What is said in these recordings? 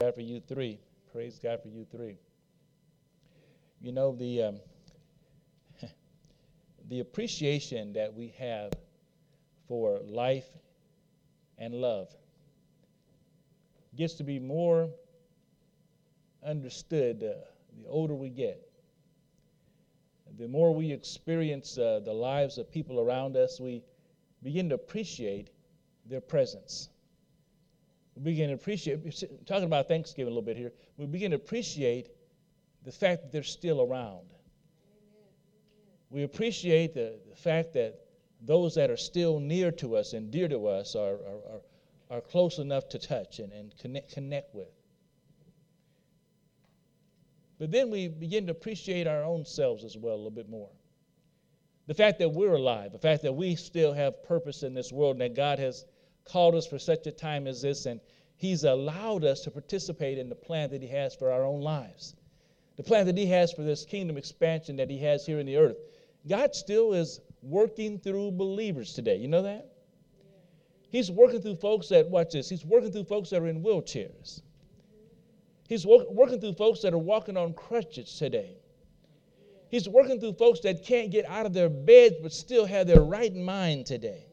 God for you three. Praise God for you three. You know the um, the appreciation that we have for life and love gets to be more understood uh, the older we get. The more we experience uh, the lives of people around us, we begin to appreciate their presence. We begin to appreciate, talking about Thanksgiving a little bit here, we begin to appreciate the fact that they're still around. We appreciate the, the fact that those that are still near to us and dear to us are, are, are, are close enough to touch and, and connect, connect with. But then we begin to appreciate our own selves as well a little bit more. The fact that we're alive, the fact that we still have purpose in this world, and that God has called us for such a time as this, and He's allowed us to participate in the plan that He has for our own lives, the plan that He has for this kingdom expansion that He has here in the earth. God still is working through believers today. You know that? He's working through folks that, watch this, He's working through folks that are in wheelchairs. He's working through folks that are walking on crutches today. He's working through folks that can't get out of their beds but still have their right mind today.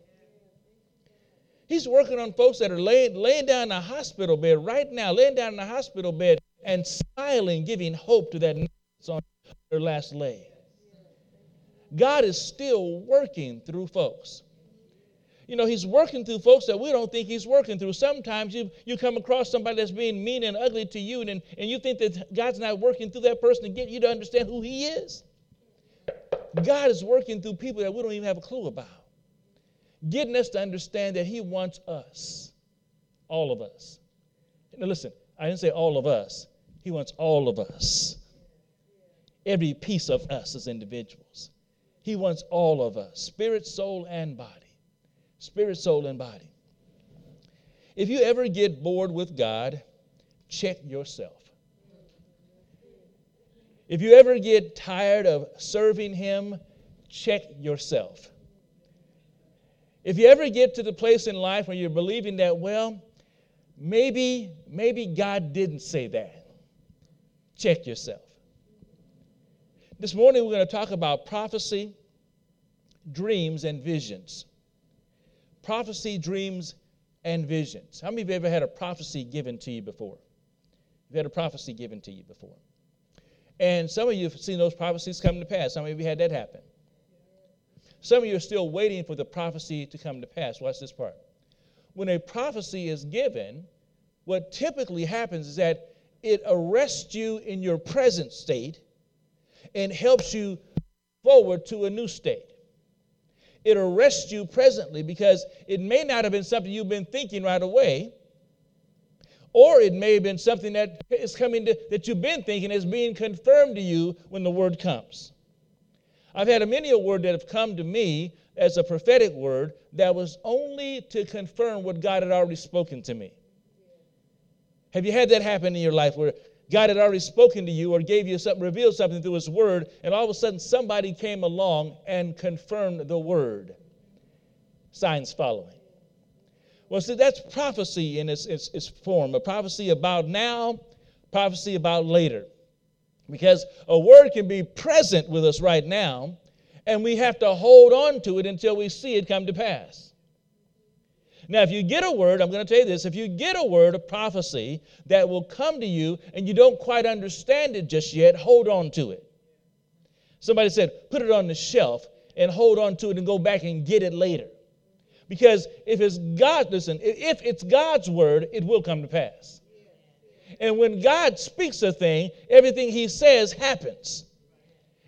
He's working on folks that are laying, laying down in a hospital bed right now, laying down in a hospital bed and smiling, giving hope to that on their last leg. God is still working through folks. You know, he's working through folks that we don't think he's working through. Sometimes you, you come across somebody that's being mean and ugly to you, and, and you think that God's not working through that person to get you to understand who he is. God is working through people that we don't even have a clue about, getting us to understand that he wants us, all of us. Now, listen, I didn't say all of us, he wants all of us, every piece of us as individuals. He wants all of us, spirit, soul, and body spirit, soul, and body. If you ever get bored with God, check yourself. If you ever get tired of serving Him, check yourself. If you ever get to the place in life where you're believing that, well, maybe, maybe God didn't say that, check yourself. This morning we're going to talk about prophecy, dreams, and visions prophecy, dreams, and visions. How many of you ever had a prophecy given to you before? You've had a prophecy given to you before. And some of you have seen those prophecies come to pass. Some of you had that happen. Some of you are still waiting for the prophecy to come to pass. Watch this part. When a prophecy is given, what typically happens is that it arrests you in your present state and helps you forward to a new state it arrests you presently because it may not have been something you've been thinking right away, or it may have been something that is coming to, that you've been thinking is being confirmed to you when the word comes. I've had many a word that have come to me as a prophetic word that was only to confirm what God had already spoken to me. Have you had that happen in your life where God had already spoken to you or gave you something, revealed something through His Word, and all of a sudden somebody came along and confirmed the Word. Signs following. Well, see, that's prophecy in its, its, its form a prophecy about now, prophecy about later. Because a word can be present with us right now, and we have to hold on to it until we see it come to pass. Now, if you get a word, I'm going to tell you this if you get a word of prophecy that will come to you and you don't quite understand it just yet, hold on to it. Somebody said, put it on the shelf and hold on to it and go back and get it later. Because if it's God, listen, if it's God's word, it will come to pass. And when God speaks a thing, everything he says happens.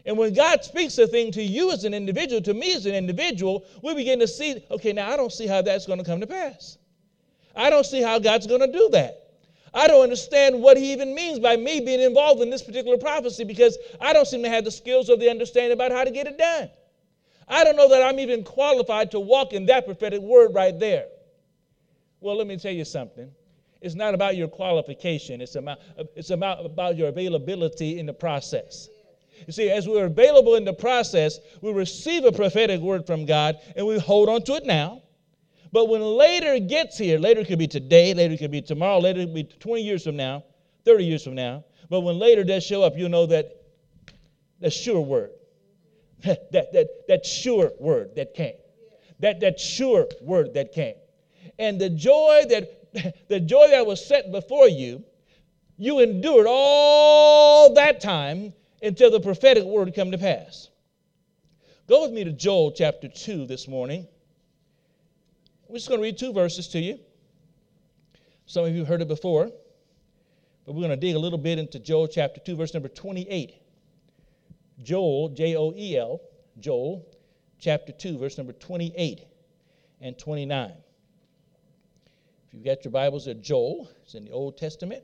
And when God speaks a thing to you as an individual, to me as an individual, we begin to see, okay, now I don't see how that's going to come to pass. I don't see how God's going to do that. I don't understand what he even means by me being involved in this particular prophecy because I don't seem to have the skills or the understanding about how to get it done. I don't know that I'm even qualified to walk in that prophetic word right there. Well, let me tell you something. It's not about your qualification, it's about, it's about, about your availability in the process. You see, as we're available in the process, we receive a prophetic word from God and we hold on to it now. But when later gets here, later could be today, later could be tomorrow, later could be 20 years from now, 30 years from now. But when later does show up, you'll know that the sure word, that, that, that sure word that came, that, that sure word that came. And the joy that, the joy that was set before you, you endured all that time until the prophetic word come to pass. Go with me to Joel chapter 2 this morning. We're just going to read two verses to you. Some of you heard it before, but we're going to dig a little bit into Joel chapter 2, verse number 28. Joel, J O E L, Joel chapter 2, verse number 28 and 29. If you've got your Bibles at Joel, it's in the Old Testament.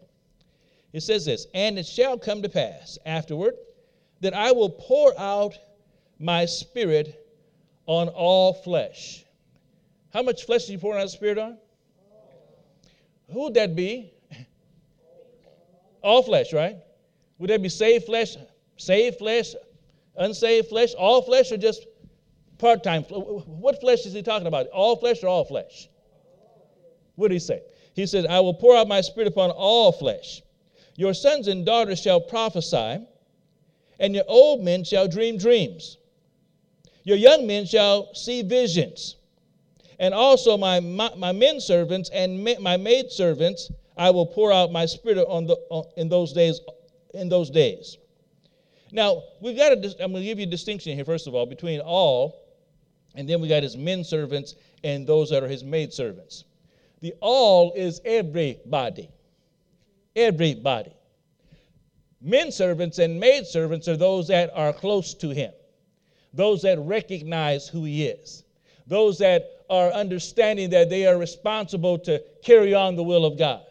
It says this And it shall come to pass afterward that I will pour out my spirit on all flesh. How much flesh are you pouring out the spirit on? Who would that be? all flesh, right? Would that be saved flesh, saved flesh, unsaved flesh, all flesh, or just part time? What flesh is he talking about? All flesh or all flesh? What did he say? He says, I will pour out my spirit upon all flesh. Your sons and daughters shall prophesy, and your old men shall dream dreams. Your young men shall see visions. And also my, my, my men servants and ma- my maid servants, I will pour out my spirit on the, on, in those days. In those days. Now, we've got to, I'm going to give you a distinction here, first of all, between all, and then we got his men servants and those that are his maid servants. The all is everybody. Everybody. Men servants and maid servants are those that are close to him, those that recognize who he is, those that are understanding that they are responsible to carry on the will of God.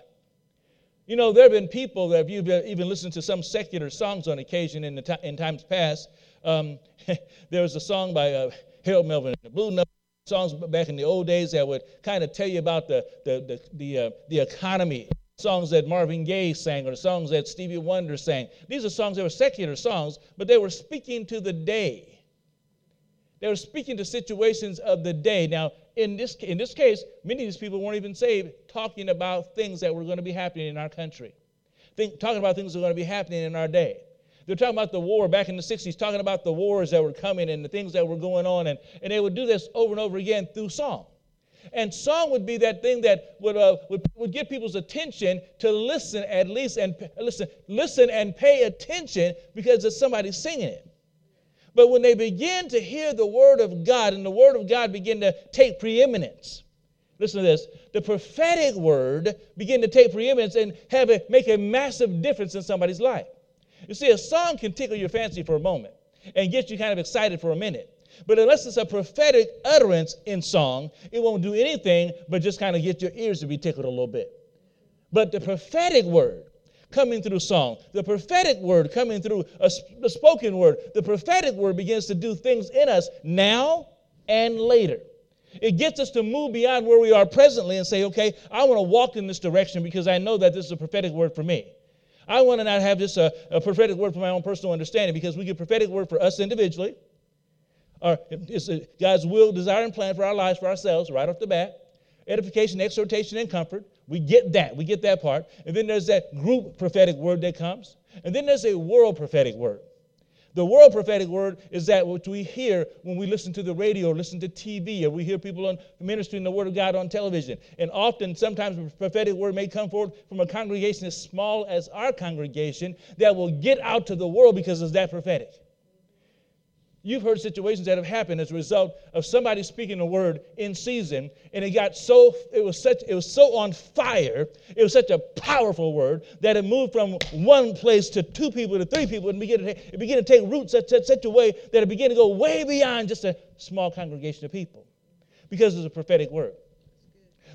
You know, there have been people that, if you've even listened to some secular songs on occasion in, the in times past, um, there was a song by uh, Harold Melvin, the Blue Note songs back in the old days that would kind of tell you about the, the, the, the, uh, the economy songs that Marvin Gaye sang or songs that Stevie Wonder sang. These are songs that were secular songs, but they were speaking to the day. They were speaking to situations of the day. Now, in this, in this case, many of these people weren't even saved, talking about things that were going to be happening in our country, Think, talking about things that are going to be happening in our day. They're talking about the war back in the 60s, talking about the wars that were coming and the things that were going on. And, and they would do this over and over again through song. And song would be that thing that would, uh, would, would get people's attention to listen at least and listen, listen and pay attention because it's somebody singing it. But when they begin to hear the word of God and the word of God begin to take preeminence, listen to this, the prophetic word begin to take preeminence and have a, make a massive difference in somebody's life. You see, a song can tickle your fancy for a moment and get you kind of excited for a minute. But unless it's a prophetic utterance in song, it won't do anything but just kind of get your ears to be tickled a little bit. But the prophetic word coming through song, the prophetic word coming through a, the spoken word, the prophetic word begins to do things in us now and later. It gets us to move beyond where we are presently and say, okay, I want to walk in this direction because I know that this is a prophetic word for me. I want to not have just uh, a, a prophetic word for my own personal understanding because we get prophetic word for us individually or it's God's will, desire, and plan for our lives, for ourselves, right off the bat. Edification, exhortation, and comfort. We get that. We get that part. And then there's that group prophetic word that comes. And then there's a world prophetic word. The world prophetic word is that which we hear when we listen to the radio or listen to TV or we hear people on ministering the word of God on television. And often, sometimes the prophetic word may come forward from a congregation as small as our congregation that will get out to the world because it's that prophetic. You've heard situations that have happened as a result of somebody speaking a word in season, and it got so it was such it was so on fire, it was such a powerful word that it moved from one place to two people to three people, and began to, it began to take roots such, such, such a way that it began to go way beyond just a small congregation of people, because it was a prophetic word.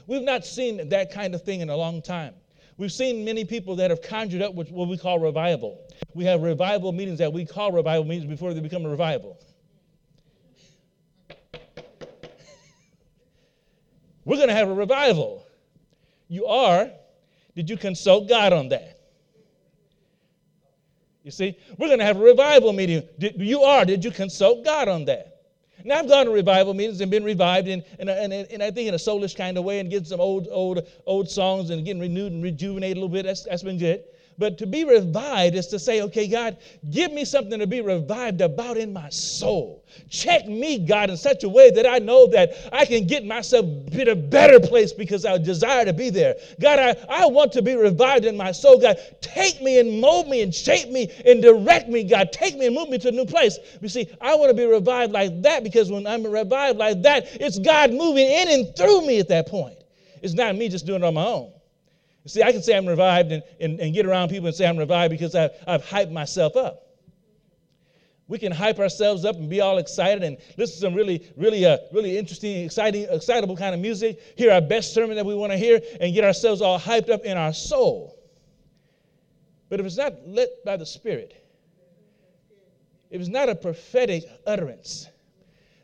We've not seen that kind of thing in a long time. We've seen many people that have conjured up what we call revival. We have revival meetings that we call revival meetings before they become a revival. We're going to have a revival. You are. Did you consult God on that? You see, we're going to have a revival meeting. Did, you are. Did you consult God on that? Now, I've gone to revival meetings and been revived in, in, in, I think in a soulish kind of way and getting some old, old, old songs and getting renewed and rejuvenated a little bit. That's, that's been good. But to be revived is to say, okay, God, give me something to be revived about in my soul. Check me, God, in such a way that I know that I can get myself in a better place because I desire to be there. God, I, I want to be revived in my soul. God, take me and mold me and shape me and direct me, God. Take me and move me to a new place. You see, I want to be revived like that because when I'm revived like that, it's God moving in and through me at that point. It's not me just doing it on my own. See, I can say I'm revived and, and, and get around people and say I'm revived because I've, I've hyped myself up. We can hype ourselves up and be all excited and listen to some really, really, uh, really interesting, exciting, excitable kind of music, hear our best sermon that we want to hear, and get ourselves all hyped up in our soul. But if it's not lit by the Spirit, if it's not a prophetic utterance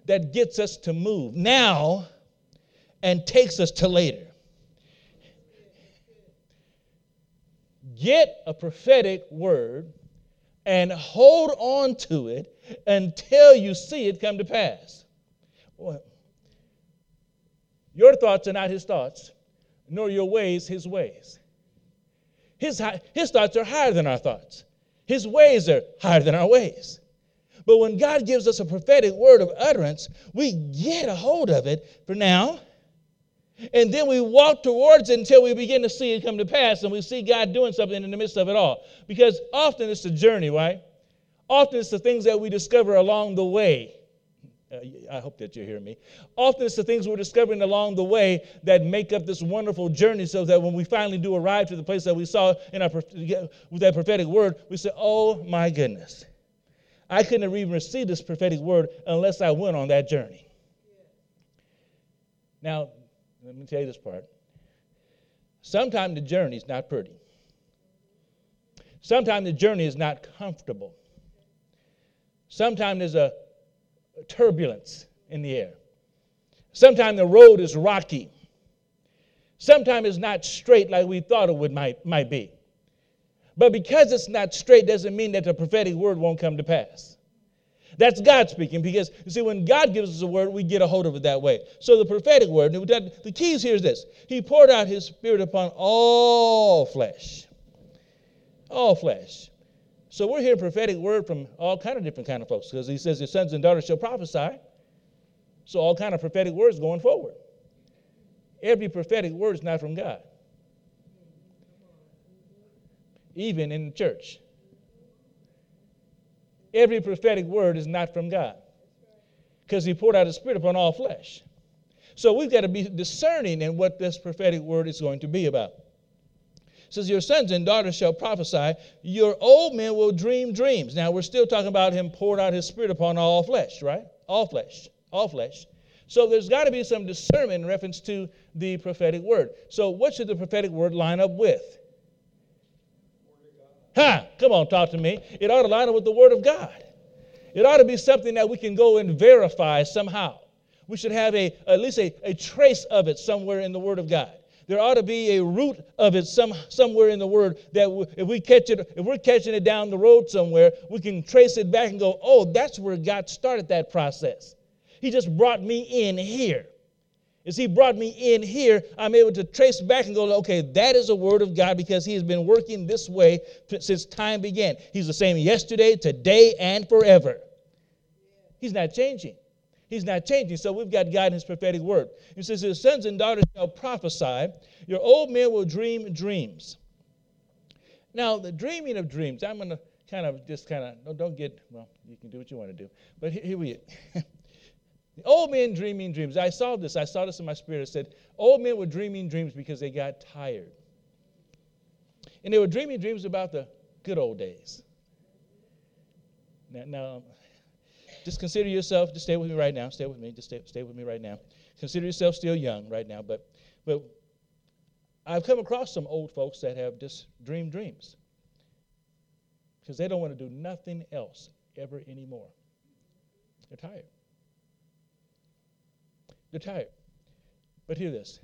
that gets us to move now and takes us to later, get a prophetic word and hold on to it until you see it come to pass. Boy, your thoughts are not his thoughts, nor your ways his ways. His, his thoughts are higher than our thoughts, his ways are higher than our ways. But when God gives us a prophetic word of utterance, we get a hold of it for now and then we walk towards it until we begin to see it come to pass and we see God doing something in the midst of it all. Because often it's a journey, right? Often it's the things that we discover along the way. Uh, I hope that you hear me. Often it's the things we're discovering along the way that make up this wonderful journey so that when we finally do arrive to the place that we saw in our, with that prophetic word, we say, oh my goodness. I couldn't have even received this prophetic word unless I went on that journey. Now, let me tell you this part. Sometimes the journey is not pretty. Sometimes the journey is not comfortable. Sometimes there's a, turbulence in the air. Sometimes the road is rocky. Sometimes it's not straight like we thought it would might, might be. But because it's not straight doesn't mean that the prophetic word won't come to pass. That's God speaking because you see, when God gives us a word, we get a hold of it that way. So the prophetic word, the keys here is this He poured out His Spirit upon all flesh. All flesh. So we're hearing prophetic word from all kind of different kind of folks because He says Your sons and daughters shall prophesy. So all kind of prophetic words going forward. Every prophetic word is not from God. Even in the church every prophetic word is not from God because he poured out his spirit upon all flesh. So we've got to be discerning in what this prophetic word is going to be about. It says, Your sons and daughters shall prophesy, your old men will dream dreams. Now we're still talking about him poured out his spirit upon all flesh, right? All flesh, all flesh. So there's got to be some discernment in reference to the prophetic word. So what should the prophetic word line up with? Ha! Come on, talk to me. It ought to line up with the Word of God. It ought to be something that we can go and verify somehow. We should have a, at least a, a trace of it somewhere in the Word of God. There ought to be a root of it some, somewhere in the Word that if we catch it, if we're catching it down the road somewhere, we can trace it back and go, oh, that's where God started that process. He just brought me in here. As he brought me in here, I'm able to trace back and go, okay, that is a word of God because he has been working this way since time began. He's the same yesterday, today, and forever. He's not changing. He's not changing. So we've got God in his prophetic word. He says, Your sons and daughters shall prophesy, your old men will dream dreams. Now, the dreaming of dreams, I'm going to kind of just kind of, don't get, well, you can do what you want to do. But here, here we Old men dreaming dreams. I saw this. I saw this in my spirit. It said, old men were dreaming dreams because they got tired. And they were dreaming dreams about the good old days. Now, now just consider yourself, just stay with me right now. Stay with me. Just stay, stay with me right now. Consider yourself still young right now. But, but I've come across some old folks that have just dreamed dreams because they don't want to do nothing else ever anymore. They're tired. They're tired. But hear this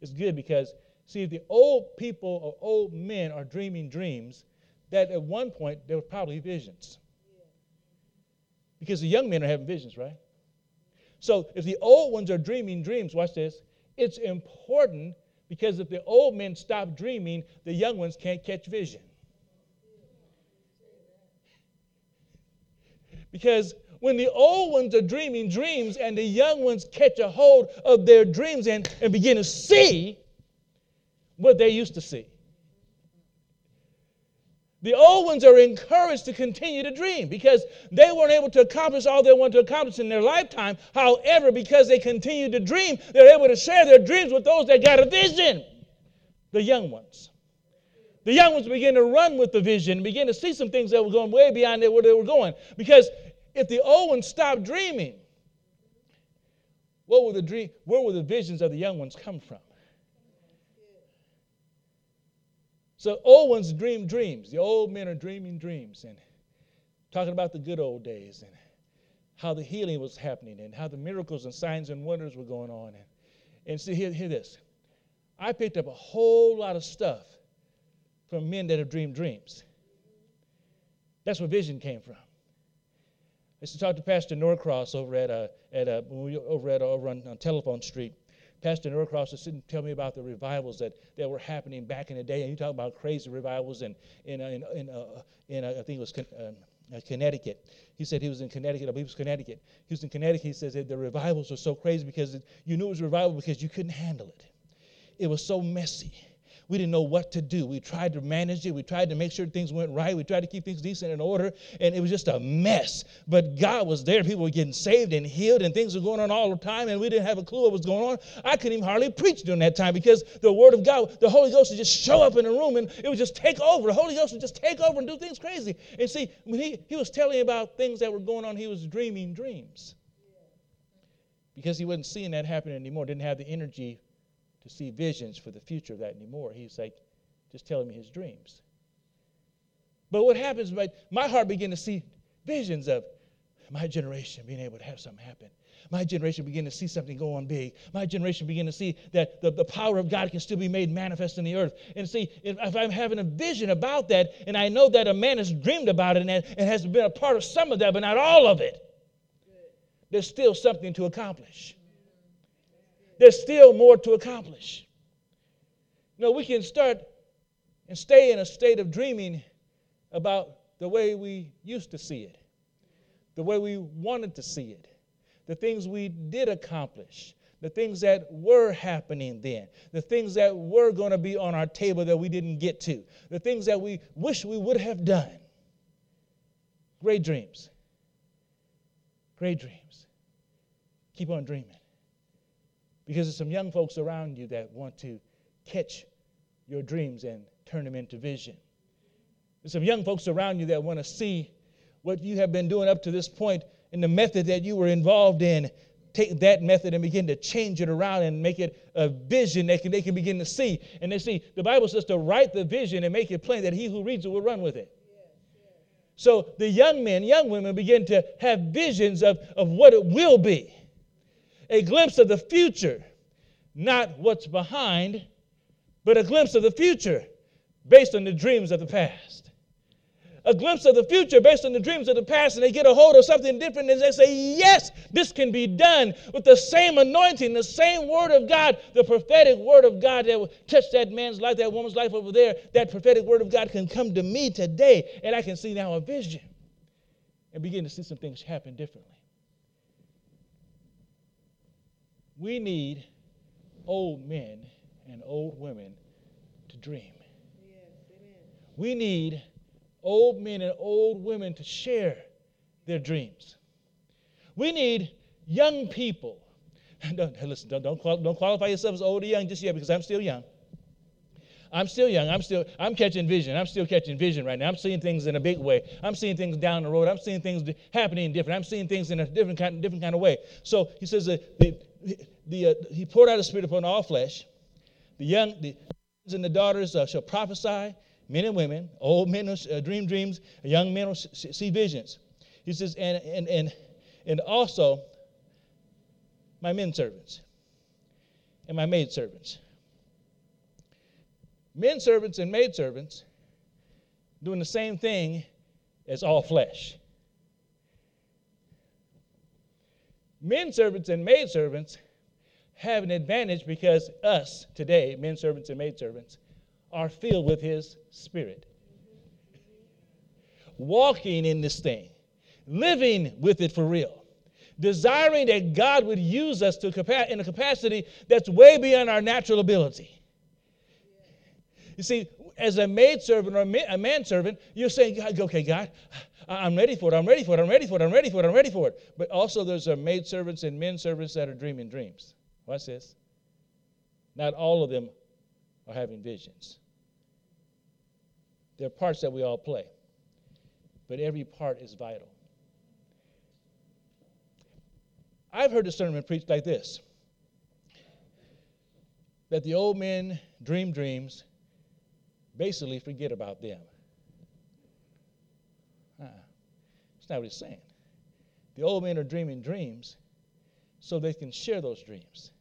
it's good because, see, the old people or old men are dreaming dreams, that at one point there were probably visions. Because the young men are having visions, right? So if the old ones are dreaming dreams, watch this, it's important because if the old men stop dreaming, the young ones can't catch vision. Because when the old ones are dreaming dreams and the young ones catch a hold of their dreams and, and begin to see what they used to see. The old ones are encouraged to continue to dream because they weren't able to accomplish all they wanted to accomplish in their lifetime. However, because they continue to dream, they're able to share their dreams with those that got a vision. The young ones. The young ones begin to run with the vision, begin to see some things that were going way beyond where they were going. Because if the old ones stopped dreaming, what will the dream, where will the visions of the young ones come from? So old ones dream dreams. The old men are dreaming dreams and talking about the good old days and how the healing was happening and how the miracles and signs and wonders were going on. And, and see, hear, hear this. I picked up a whole lot of stuff from men that have dreamed dreams. That's where vision came from. I used to talk to Pastor Norcross over at, uh, at uh, over at over on, on Telephone Street. Pastor Norcross was sitting tell me about the revivals that, that were happening back in the day. And you talk about crazy revivals in, in, uh, in, in, uh, in uh, I think it was um, uh, Connecticut. He said he was in Connecticut. I believe it was Connecticut. He was in Connecticut. He says that the revivals were so crazy because it, you knew it was a revival because you couldn't handle it. It was so messy. We didn't know what to do. We tried to manage it. We tried to make sure things went right. We tried to keep things decent and order, and it was just a mess. But God was there. People were getting saved and healed, and things were going on all the time, and we didn't have a clue what was going on. I couldn't even hardly preach during that time because the Word of God, the Holy Ghost would just show up in the room, and it would just take over. The Holy Ghost would just take over and do things crazy. And see, when he, he was telling about things that were going on, he was dreaming dreams because he wasn't seeing that happen anymore, didn't have the energy to see visions for the future of that anymore. He's like just telling me his dreams. But what happens, my, my heart began to see visions of my generation being able to have something happen. My generation begin to see something go on big. My generation begin to see that the, the power of God can still be made manifest in the earth. And see, if, if I'm having a vision about that, and I know that a man has dreamed about it and, and has been a part of some of that, but not all of it, there's still something to accomplish there's still more to accomplish. You know, we can start and stay in a state of dreaming about the way we used to see it, the way we wanted to see it, the things we did accomplish, the things that were happening then, the things that were going to be on our table that we didn't get to, the things that we wish we would have done. Great dreams. Great dreams. Keep on dreaming. Because there's some young folks around you that want to catch your dreams and turn them into vision. There's some young folks around you that want to see what you have been doing up to this point and the method that you were involved in. Take that method and begin to change it around and make it a vision they can, they can begin to see. And they see, the Bible says to write the vision and make it plain that he who reads it will run with it. So the young men, young women begin to have visions of, of what it will be a glimpse of the future, not what's behind, but a glimpse of the future based on the dreams of the past. A glimpse of the future based on the dreams of the past, and they get a hold of something different, and they say, Yes, this can be done with the same anointing, the same word of God, the prophetic word of God that will touch that man's life, that woman's life over there. That prophetic word of God can come to me today, and I can see now a vision and begin to see some things happen differently. We need old men and old women to dream. we need old men and old women to share their dreams. We need young people. Don't, listen, don't, don't, don't qualify yourself as old or young just yet because I'm still young. I'm still young. I'm still I'm catching vision. I'm still catching vision right now. I'm seeing things in a big way. I'm seeing things down the road. I'm seeing things happening different. I'm seeing things in a different kind, different kind of way. So he says that the, the, uh, he poured out his spirit upon all flesh. The young, the, sons and the daughters uh, shall prophesy, men and women, old men will uh, dream dreams, young men will see visions. He says, and, and, and, and also my men servants and my maid servants. Men servants and maid servants doing the same thing as all flesh. Men servants and maid servants have an advantage because us today, men servants and maid servants, are filled with his spirit. Walking in this thing, living with it for real, desiring that God would use us to in a capacity that's way beyond our natural ability. You see, as a maid servant or a man servant, you're saying, okay, God, I'm ready for it, I'm ready for it, I'm ready for it, I'm ready for it, I'm ready for it. But also, there's a maid servants and men servants that are dreaming dreams. Watch this. Not all of them are having visions. There are parts that we all play, but every part is vital. I've heard a sermon preached like this that the old men dream dreams, basically forget about them. Uh, that's not what he's saying. The old men are dreaming dreams so they can share those dreams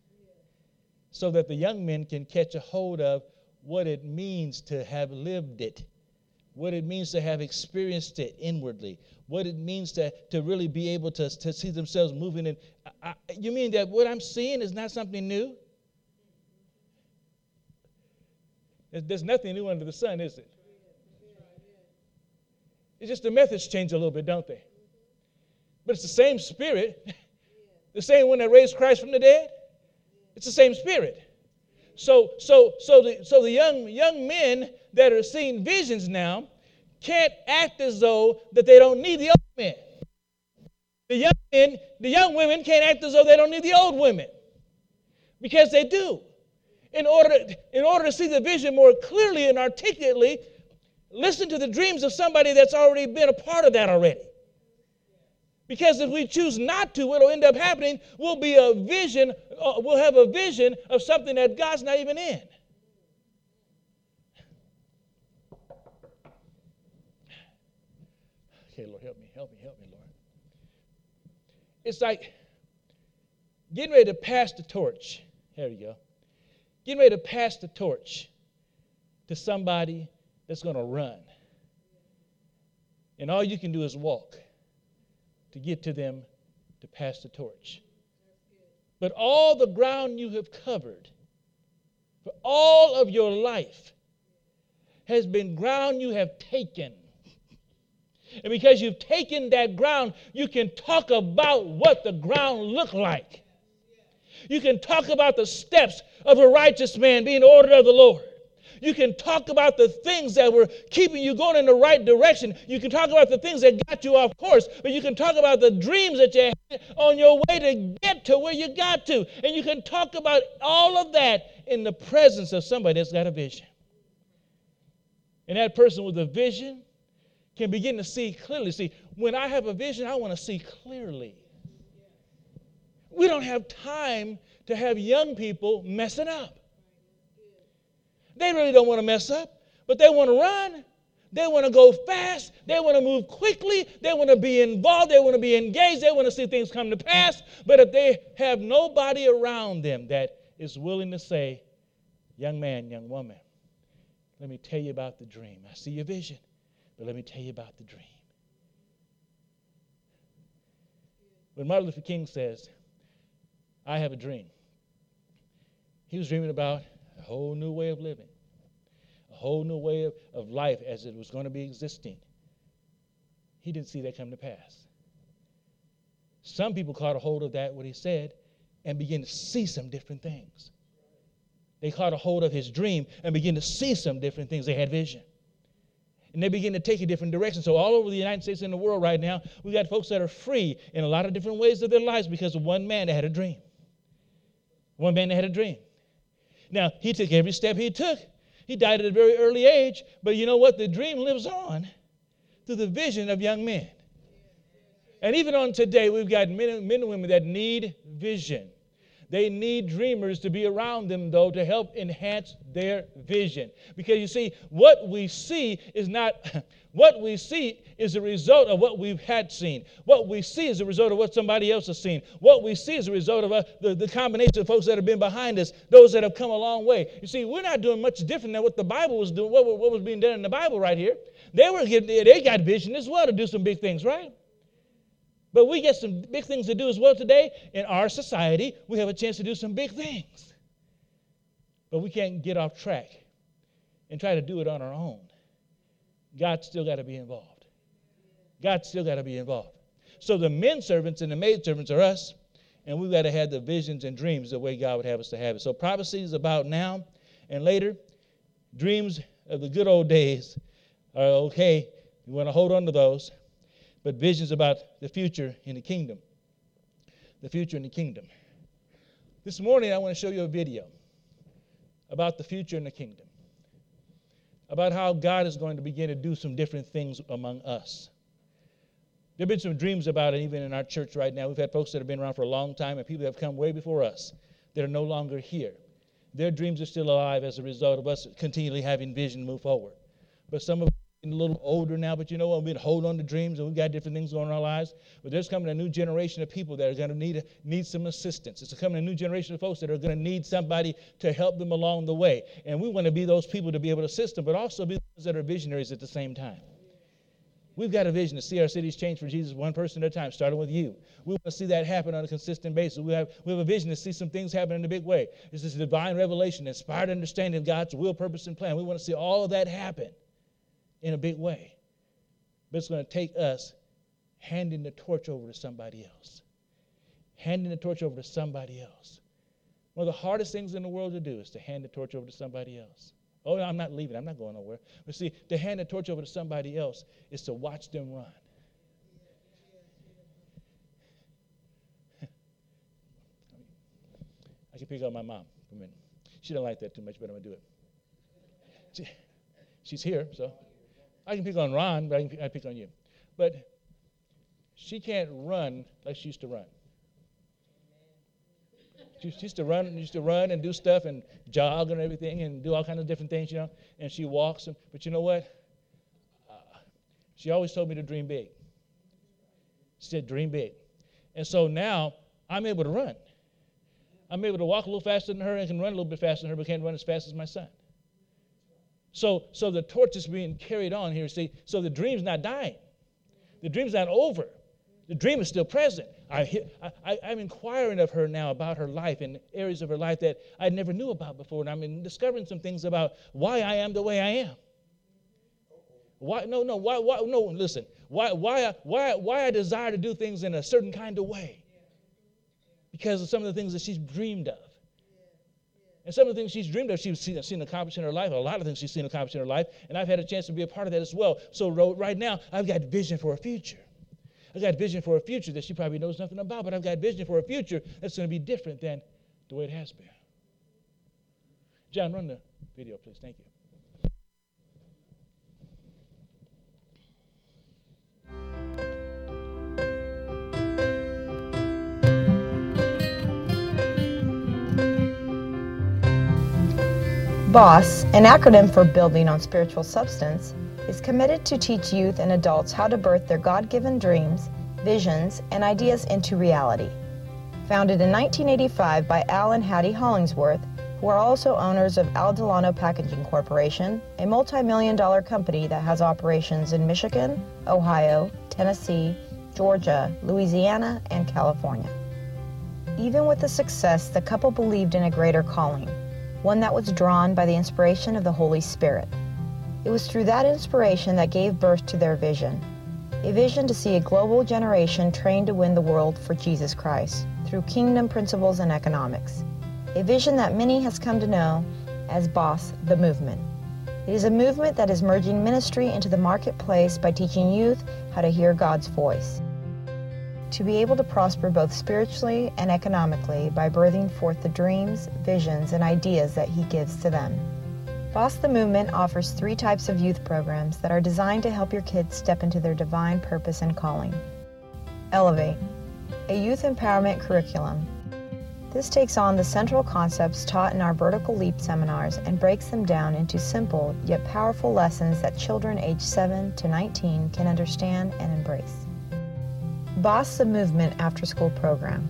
so that the young men can catch a hold of what it means to have lived it, what it means to have experienced it inwardly, what it means to, to really be able to, to see themselves moving in. I, you mean that what I'm seeing is not something new? There's nothing new under the sun, is it? It's just the methods change a little bit, don't they? But it's the same spirit, the same one that raised Christ from the dead. It's the same spirit. So, so, so the, so the young, young men that are seeing visions now can't act as though that they don't need the old men. The young men, the young women can't act as though they don't need the old women. Because they do. In order, in order to see the vision more clearly and articulately, listen to the dreams of somebody that's already been a part of that already. Because if we choose not to, what'll end up happening will be a vision, uh, we'll have a vision of something that God's not even in. Okay, Lord, help me, help me, help me, Lord. It's like getting ready to pass the torch. There you go. Getting ready to pass the torch to somebody that's going to run. And all you can do is walk to get to them to pass the torch. But all the ground you have covered for all of your life has been ground you have taken. And because you've taken that ground, you can talk about what the ground looked like. You can talk about the steps of a righteous man being ordered of the Lord. You can talk about the things that were keeping you going in the right direction. You can talk about the things that got you off course, but you can talk about the dreams that you had on your way to get to where you got to. And you can talk about all of that in the presence of somebody that's got a vision. And that person with a vision can begin to see clearly. See, when I have a vision, I want to see clearly. We don't have time to have young people messing up. They really don't want to mess up, but they want to run. They want to go fast. They want to move quickly. They want to be involved. They want to be engaged. They want to see things come to pass. But if they have nobody around them that is willing to say, Young man, young woman, let me tell you about the dream. I see your vision, but let me tell you about the dream. When Martin Luther King says, I have a dream, he was dreaming about a whole new way of living a whole new way of, of life as it was going to be existing. He didn't see that come to pass. Some people caught a hold of that, what he said, and began to see some different things. They caught a hold of his dream and began to see some different things. They had vision. And they begin to take a different direction. So, all over the United States and the world right now, we got folks that are free in a lot of different ways of their lives because of one man that had a dream. One man that had a dream. Now, he took every step he took he died at a very early age, but you know what? The dream lives on through the vision of young men. And even on today, we've got men, men and women that need vision. They need dreamers to be around them, though, to help enhance their vision. Because you see, what we see is not. What we see is a result of what we've had seen. What we see is a result of what somebody else has seen. What we see is a result of uh, the, the combination of folks that have been behind us, those that have come a long way. You see, we're not doing much different than what the Bible was doing, what, what was being done in the Bible right here. They were getting, they got vision as well to do some big things, right? But we get some big things to do as well today. In our society, we have a chance to do some big things. But we can't get off track and try to do it on our own. God's still got to be involved. God's still got to be involved. So the men servants and the maid servants are us, and we've got to have the visions and dreams the way God would have us to have it. So prophecy is about now and later. Dreams of the good old days are okay. You want to hold on to those but visions about the future in the kingdom. The future in the kingdom. This morning, I want to show you a video about the future in the kingdom, about how God is going to begin to do some different things among us. There have been some dreams about it even in our church right now. We've had folks that have been around for a long time and people that have come way before us that are no longer here. Their dreams are still alive as a result of us continually having vision to move forward. But some of a little older now, but you know what? Been holding on to dreams and we've got different things going on in our lives. But there's coming a new generation of people that are going to need, need some assistance. It's coming a new generation of folks that are going to need somebody to help them along the way. And we want to be those people to be able to assist them, but also be those that are visionaries at the same time. We've got a vision to see our cities change for Jesus one person at a time, starting with you. We want to see that happen on a consistent basis. We have, we have a vision to see some things happen in a big way. This is divine revelation, inspired understanding of God's will, purpose, and plan. We want to see all of that happen in a big way. But it's going to take us handing the torch over to somebody else. Handing the torch over to somebody else. One of the hardest things in the world to do is to hand the torch over to somebody else. Oh, I'm not leaving. I'm not going nowhere. But see, to hand the torch over to somebody else is to watch them run. I can pick on my mom for a minute. She don't like that too much, but I'm going to do it. She, she's here, so I can pick on Ron, but I, can, I pick on you. But she can't run like she used to run. She used to run, used to run and do stuff and jog and everything and do all kinds of different things, you know. And she walks, and, but you know what? Uh, she always told me to dream big. She said, "Dream big," and so now I'm able to run. I'm able to walk a little faster than her and can run a little bit faster than her, but can't run as fast as my son. So, so the torch is being carried on here. See, so the dream's not dying. The dream's not over. The dream is still present. I, I, I'm inquiring of her now about her life and areas of her life that I never knew about before. And I'm discovering some things about why I am the way I am. Why, no, no, why, why, no, listen. Why, why, why, why I desire to do things in a certain kind of way. Because of some of the things that she's dreamed of. And some of the things she's dreamed of, she's seen, seen accomplished in her life. A lot of things she's seen accomplished in her life. And I've had a chance to be a part of that as well. So right now, I've got vision for a future. I've got vision for a future that she probably knows nothing about, but I've got vision for a future that's going to be different than the way it has been. John, run the video, please. Thank you. BOSS, an acronym for Building on Spiritual Substance, is committed to teach youth and adults how to birth their God given dreams, visions, and ideas into reality. Founded in 1985 by Al and Hattie Hollingsworth, who are also owners of Al Delano Packaging Corporation, a multi million dollar company that has operations in Michigan, Ohio, Tennessee, Georgia, Louisiana, and California. Even with the success, the couple believed in a greater calling one that was drawn by the inspiration of the Holy Spirit. It was through that inspiration that gave birth to their vision a vision to see a global generation trained to win the world for Jesus Christ through kingdom principles and economics. A vision that many has come to know as BOSS the Movement. It is a movement that is merging ministry into the marketplace by teaching youth how to hear God's voice to be able to prosper both spiritually and economically by birthing forth the dreams, visions, and ideas that He gives to them. Boss the Movement offers three types of youth programs that are designed to help your kids step into their divine purpose and calling. Elevate, a youth empowerment curriculum. This takes on the central concepts taught in our Vertical Leap seminars and breaks them down into simple yet powerful lessons that children aged 7 to 19 can understand and embrace. Boss the Movement After School Program.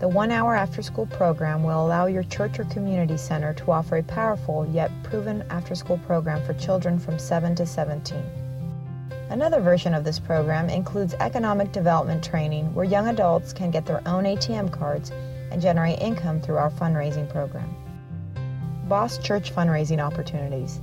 The one hour after school program will allow your church or community center to offer a powerful yet proven after school program for children from 7 to 17. Another version of this program includes economic development training where young adults can get their own ATM cards and generate income through our fundraising program. Boss Church Fundraising Opportunities.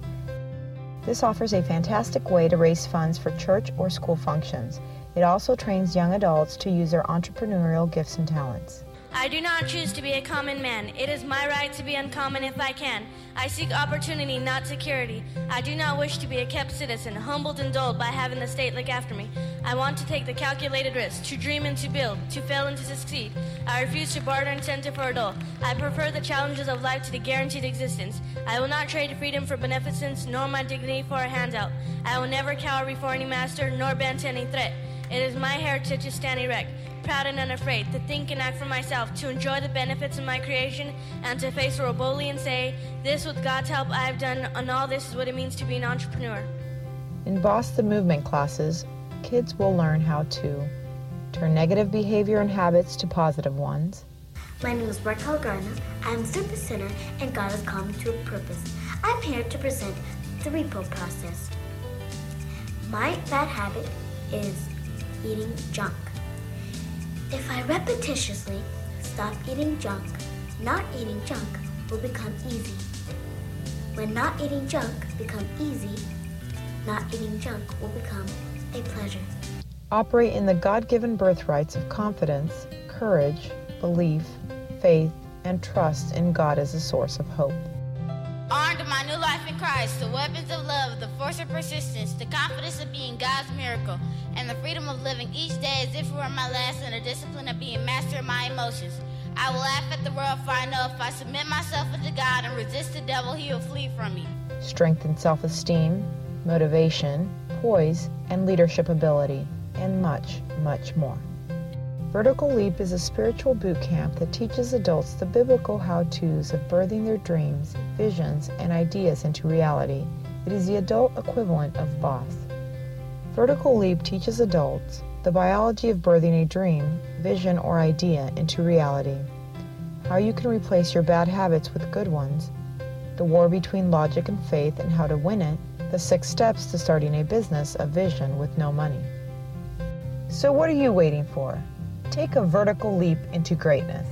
This offers a fantastic way to raise funds for church or school functions. It also trains young adults to use their entrepreneurial gifts and talents. I do not choose to be a common man. It is my right to be uncommon if I can. I seek opportunity, not security. I do not wish to be a kept citizen, humbled and dulled by having the state look after me. I want to take the calculated risk, to dream and to build, to fail and to succeed. I refuse to barter incentive for a dole. I prefer the challenges of life to the guaranteed existence. I will not trade freedom for beneficence, nor my dignity for a handout. I will never cower before any master, nor bend to any threat. It is my heritage to stand erect proud and unafraid, to think and act for myself, to enjoy the benefits of my creation, and to face the world boldly and say, This, with God's help, I have done, and all this is what it means to be an entrepreneur. In Boss the Movement classes, kids will learn how to turn negative behavior and habits to positive ones. My name is Raquel Garner. I am a super sinner, and God has called me to a purpose. I'm here to present the repo process. My bad habit is eating junk. If I repetitiously stop eating junk, not eating junk will become easy. When not eating junk become easy, not eating junk will become a pleasure. Operate in the God-given birthrights of confidence, courage, belief, faith, and trust in God as a source of hope. Armed with my new life in Christ, the weapons of love, the force of persistence, the confidence of being God's miracle, and the freedom of living each day as if it were my last, and the discipline of being master of my emotions. I will laugh at the world, for I know if I submit myself unto God and resist the devil, he will flee from me. Strengthen self esteem, motivation, poise, and leadership ability, and much, much more. Vertical Leap is a spiritual boot camp that teaches adults the biblical how to's of birthing their dreams, visions, and ideas into reality. It is the adult equivalent of BOSS. Vertical Leap teaches adults the biology of birthing a dream, vision, or idea into reality, how you can replace your bad habits with good ones, the war between logic and faith and how to win it, the six steps to starting a business of vision with no money. So, what are you waiting for? Take a vertical leap into greatness.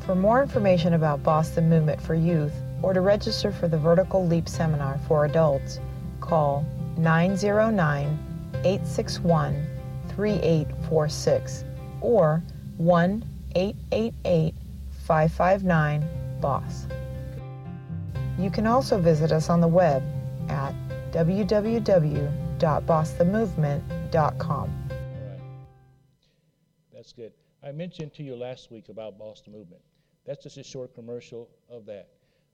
For more information about Boss the Movement for Youth or to register for the Vertical Leap Seminar for adults, call 909 861 3846 or 1 888 559 BOSS. You can also visit us on the web at www.bossthemovement.com. I mentioned to you last week about Boss the Movement. That's just a short commercial of that.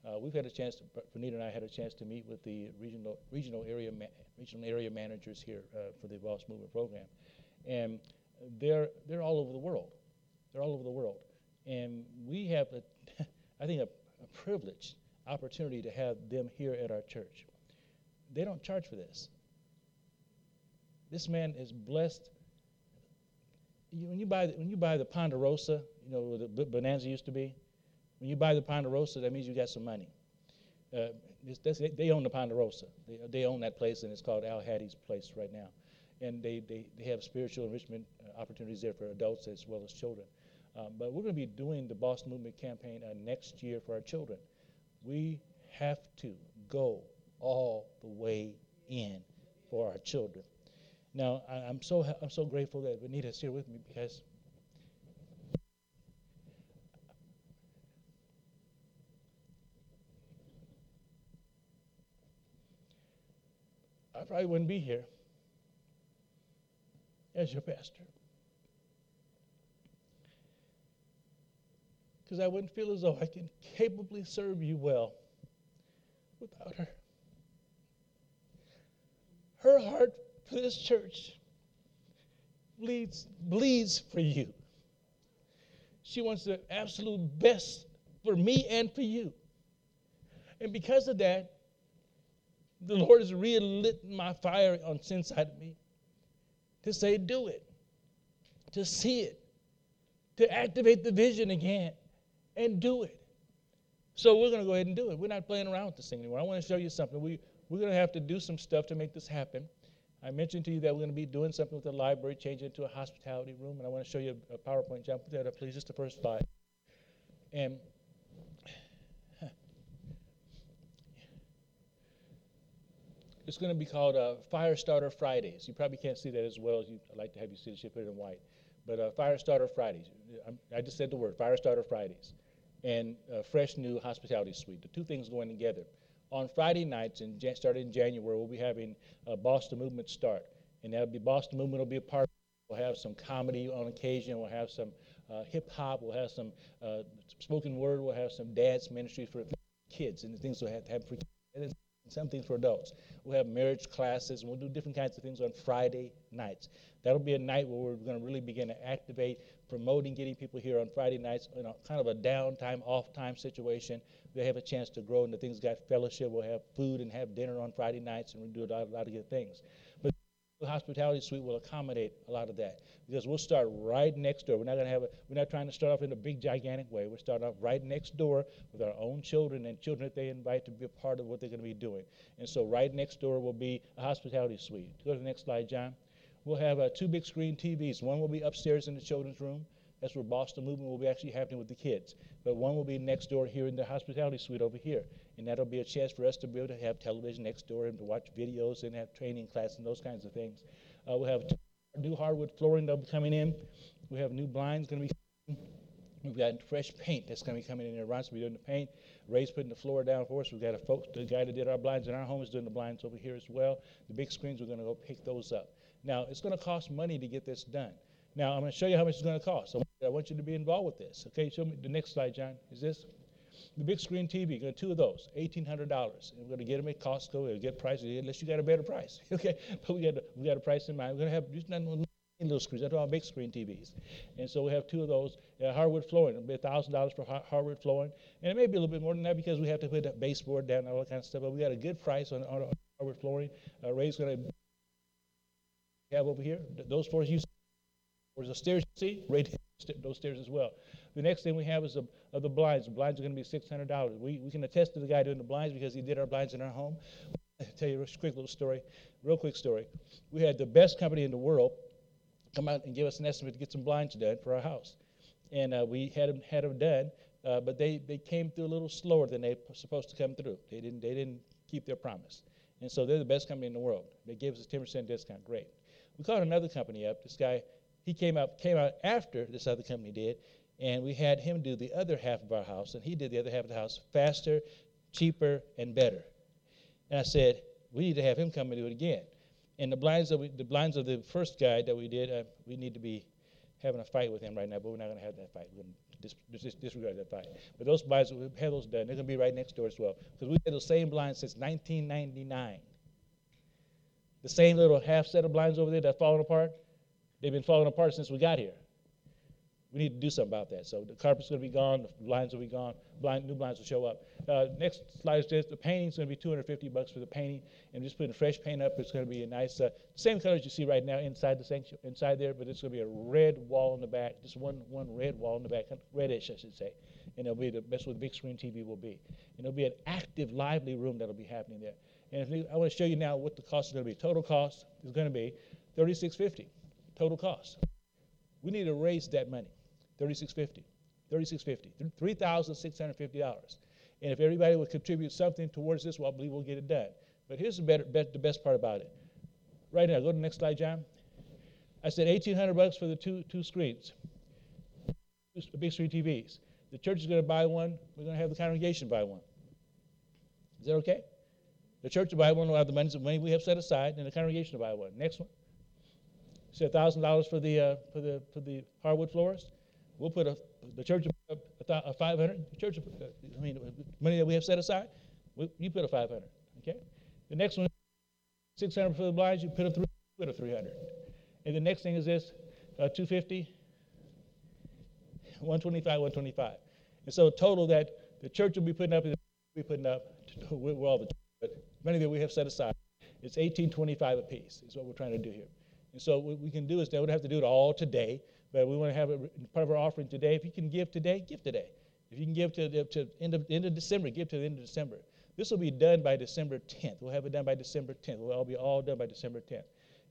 Uh, we've had a chance, to, Benita and I had a chance to meet with the regional, regional, area, ma- regional area managers here uh, for the Boss the Movement program. And they're, they're all over the world. They're all over the world. And we have, a, I think, a, a privileged opportunity to have them here at our church. They don't charge for this. This man is blessed you, when you buy the, when you buy the Ponderosa, you know where the Bonanza used to be. When you buy the Ponderosa, that means you got some money. Uh, they own the Ponderosa. They, they, own that place, and it's called Al Hattie's place right now. And they, they, they have spiritual enrichment uh, opportunities there for adults as well as children. Um, but we're going to be doing the Boss the Movement campaign uh, next year for our children. We have to go all the way in for our children. Now, I, am so I'm so grateful that Benita's here with me because I probably wouldn't be here as your pastor. Because I wouldn't feel as though I can capably serve you well without her. Her heart this church bleeds, bleeds for you. She wants the absolute best for me and for you. And because of that, the Lord has relit my fire on inside of me to say, do it, to see it, to activate the vision again and do it. So we're going to go ahead and do it. We're not playing around with this thing anymore. I want to show you something. We, we're going to have to do some stuff to make this happen. I mentioned to you that we're going to be doing something with the library, changing it to a hospitality room, and I want to show you a PowerPoint. John, put that up, please, just the first slide. And it's going to be called uh, Firestarter Fridays. You probably can't see that as well as you I'd like to have you see the ship put it in white. But uh, Firestarter Fridays. I, I just said the word, Firestarter Fridays. And uh, Fresh New Hospitality Suite. The two things going together on Friday nights, and starting in January, we'll be having a Boss the Movement start. And that'll be Boss the Movement will be a part. We'll have some comedy on occasion. We'll have some uh, hip hop. We'll have some uh, spoken word. We'll have some dance ministry for kids and the things we'll have, to have for kids. Some things for adults. We'll have marriage classes, and we'll do different kinds of things on Friday nights. That'll be a night where we're going to really begin to activate, promoting, getting people here on Friday nights in a kind of a downtime, off time situation. They have a chance to grow into things. Got fellowship. We'll have food and have dinner on Friday nights, and we'll do a lot, a lot of good things. The hospitality suite will accommodate a lot of that because we'll start right next door. We're not going to have a, we're not trying to start off in a big gigantic way. We're starting off right next door with our own children and children that they invite to be a part of what they're going to be doing. And so right next door will be a hospitality suite. Go to the next slide, John. We'll have uh, two big screen TVs. One will be upstairs in the children's room. That's where Boss the Movement will be actually happening with the kids. But one will be next door here in the hospitality suite over here. And that'll be a chance for us to be able to have television next door and to watch videos and have training class and those kinds of things. Uh, we'll have new hardwood flooring that'll be coming in. We have new blinds going to be. We've got fresh paint that's going to be coming in there. Ron's going to be doing the paint. Ray's putting the floor down for us. We've got a folks, the guy that did our blinds in our home is doing the blinds over here as well. The big screens, we're going to go pick those up. Now, it's going to cost money to get this done. Now, I'm going to show you how much it's going to cost. I want you to be involved with this. Okay, show me the next slide, John. Is this? The big screen TV, got two of those, $1,800. And we're going to get them at Costco. We'll get prices, unless you got a better price. Okay, but we got, a, we got a price in mind. We're going to have just not little screens. That's all big screen TVs. And so we have two of those. Uh, hardwood flooring, it'll be $1,000 for hardwood flooring. And it may be a little bit more than that because we have to put a baseboard down and all that kind of stuff. But we got a good price on, on hardwood flooring. Uh, Ray's going to have over here. Those floors you see. There's a stairs you see. Ray those stairs as well. The next thing we have is the, uh, the blinds. The blinds are going to be $600. We, we can attest to the guy doing the blinds because he did our blinds in our home. I'll tell you a quick little story, real quick story. We had the best company in the world come out and give us an estimate to get some blinds done for our house. And uh, we had them, had them done, uh, but they, they came through a little slower than they were supposed to come through. They didn't, they didn't keep their promise. And so they're the best company in the world. They gave us a 10% discount. Great. We called another company up. This guy, he came out, came out after this other company did, and we had him do the other half of our house, and he did the other half of the house faster, cheaper, and better. And I said, we need to have him come and do it again. And the blinds of the blinds of the first guy that we did, uh, we need to be having a fight with him right now, but we're not going to have that fight. We're dis- dis- disregard that fight. But those blinds, we have those done. They're going to be right next door as well because we had those same blinds since 1999. The same little half set of blinds over there that's falling apart, they've been falling apart since we got here we need to do something about that. So the carpet's going to be gone, the blinds will be gone, blind, new blinds will show up. Uh, next slide is just the painting's going to be 250 bucks for the painting, and just putting fresh paint up. It's going to be a nice, uh, same colors you see right now inside the sanctuary, inside there, but it's going to be a red wall in the back, just one one red wall in the back, reddish I should say, and it'll be the best what the big screen TV will be, and it'll be an active, lively room that'll be happening there. And you, I want to show you now what the cost is going to be. Total cost is going to be 3650. Total cost. We need to raise that money. 3650 3650 $3,650. And if everybody would contribute something towards this, well, I believe we'll get it done. But here's the, better, the best part about it. Right now, go to the next slide, John. I said 1800 bucks for the two, two screens, two big screen TVs. The church is going to buy one. We're going to have the congregation buy one. Is that okay? The church will buy one. We'll have the money we have set aside, and the congregation will buy one. Next one. Said thousand dollars for the uh, for the for the hardwood floors. We'll put a, the church a, a 500. The church, I mean, money that we have set aside, we, you put a 500. Okay. The next one, 600 for the blinds. You put a three, put a 300. And the next thing is this, uh, 250. 125, 125. And so total that the church will be putting up, be putting up with all the money that we have set aside. It's 1825 apiece. Is what we're trying to do here. And so what we can do is, we don't have to do it all today, but we want to have it part of our offering today. If you can give today, give today. If you can give to the to end of, end of December, give to the end of December. This will be done by December 10th. We'll have it done by December 10th. We'll all be all done by December 10th.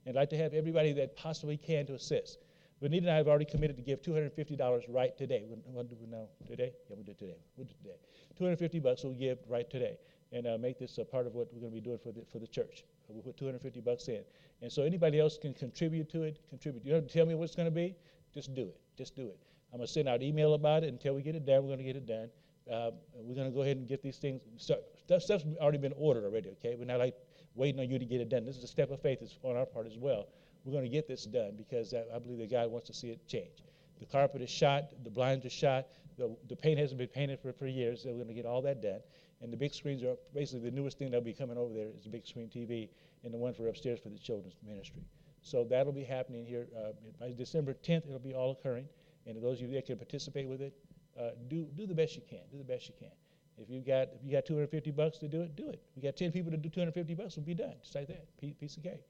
And I'd like to have everybody that possibly can to assist. Benita and I have already committed to give $250 right today. What do we know? Today? Yeah, we did today. We did today. 250 bucks we'll give right today and uh, make this a part of what we're going to be doing for the, for the church. We'll put 250 bucks in. And so anybody else can contribute to it, contribute. You don't tell me what it's going to be? Just do it. Just do it. I'm going to send out an email about it until we get it done. We're going to get it done. Uh, we're going to go ahead and get these things. Stuff, stuff's already been ordered already, okay? We're not like waiting on you to get it done. This is a step of faith on our part as well. We're going to get this done because I, I believe that God wants to see it change. The carpet is shot, the blinds are shot, the, the paint hasn't been painted for, for years, so we're going to get all that done. And the big screens are basically the newest thing that'll be coming over there is the big screen TV and the one for upstairs for the children's ministry. So that'll be happening here uh, by December 10th. It'll be all occurring, and those of you that can participate with it, uh, do do the best you can. Do the best you can. If you got if you got 250 bucks to do it, do it. We got 10 people to do 250 bucks, we'll be done. Just like that, piece of cake.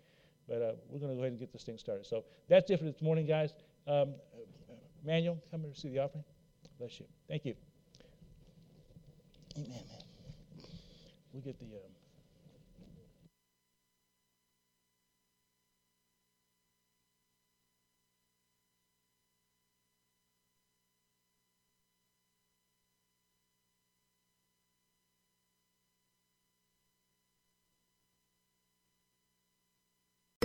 But uh, we're going to go ahead and get this thing started. So that's it for this morning, guys. Um, Manuel, come and see the offering. Bless you. Thank you. Amen, man. We get the. Um,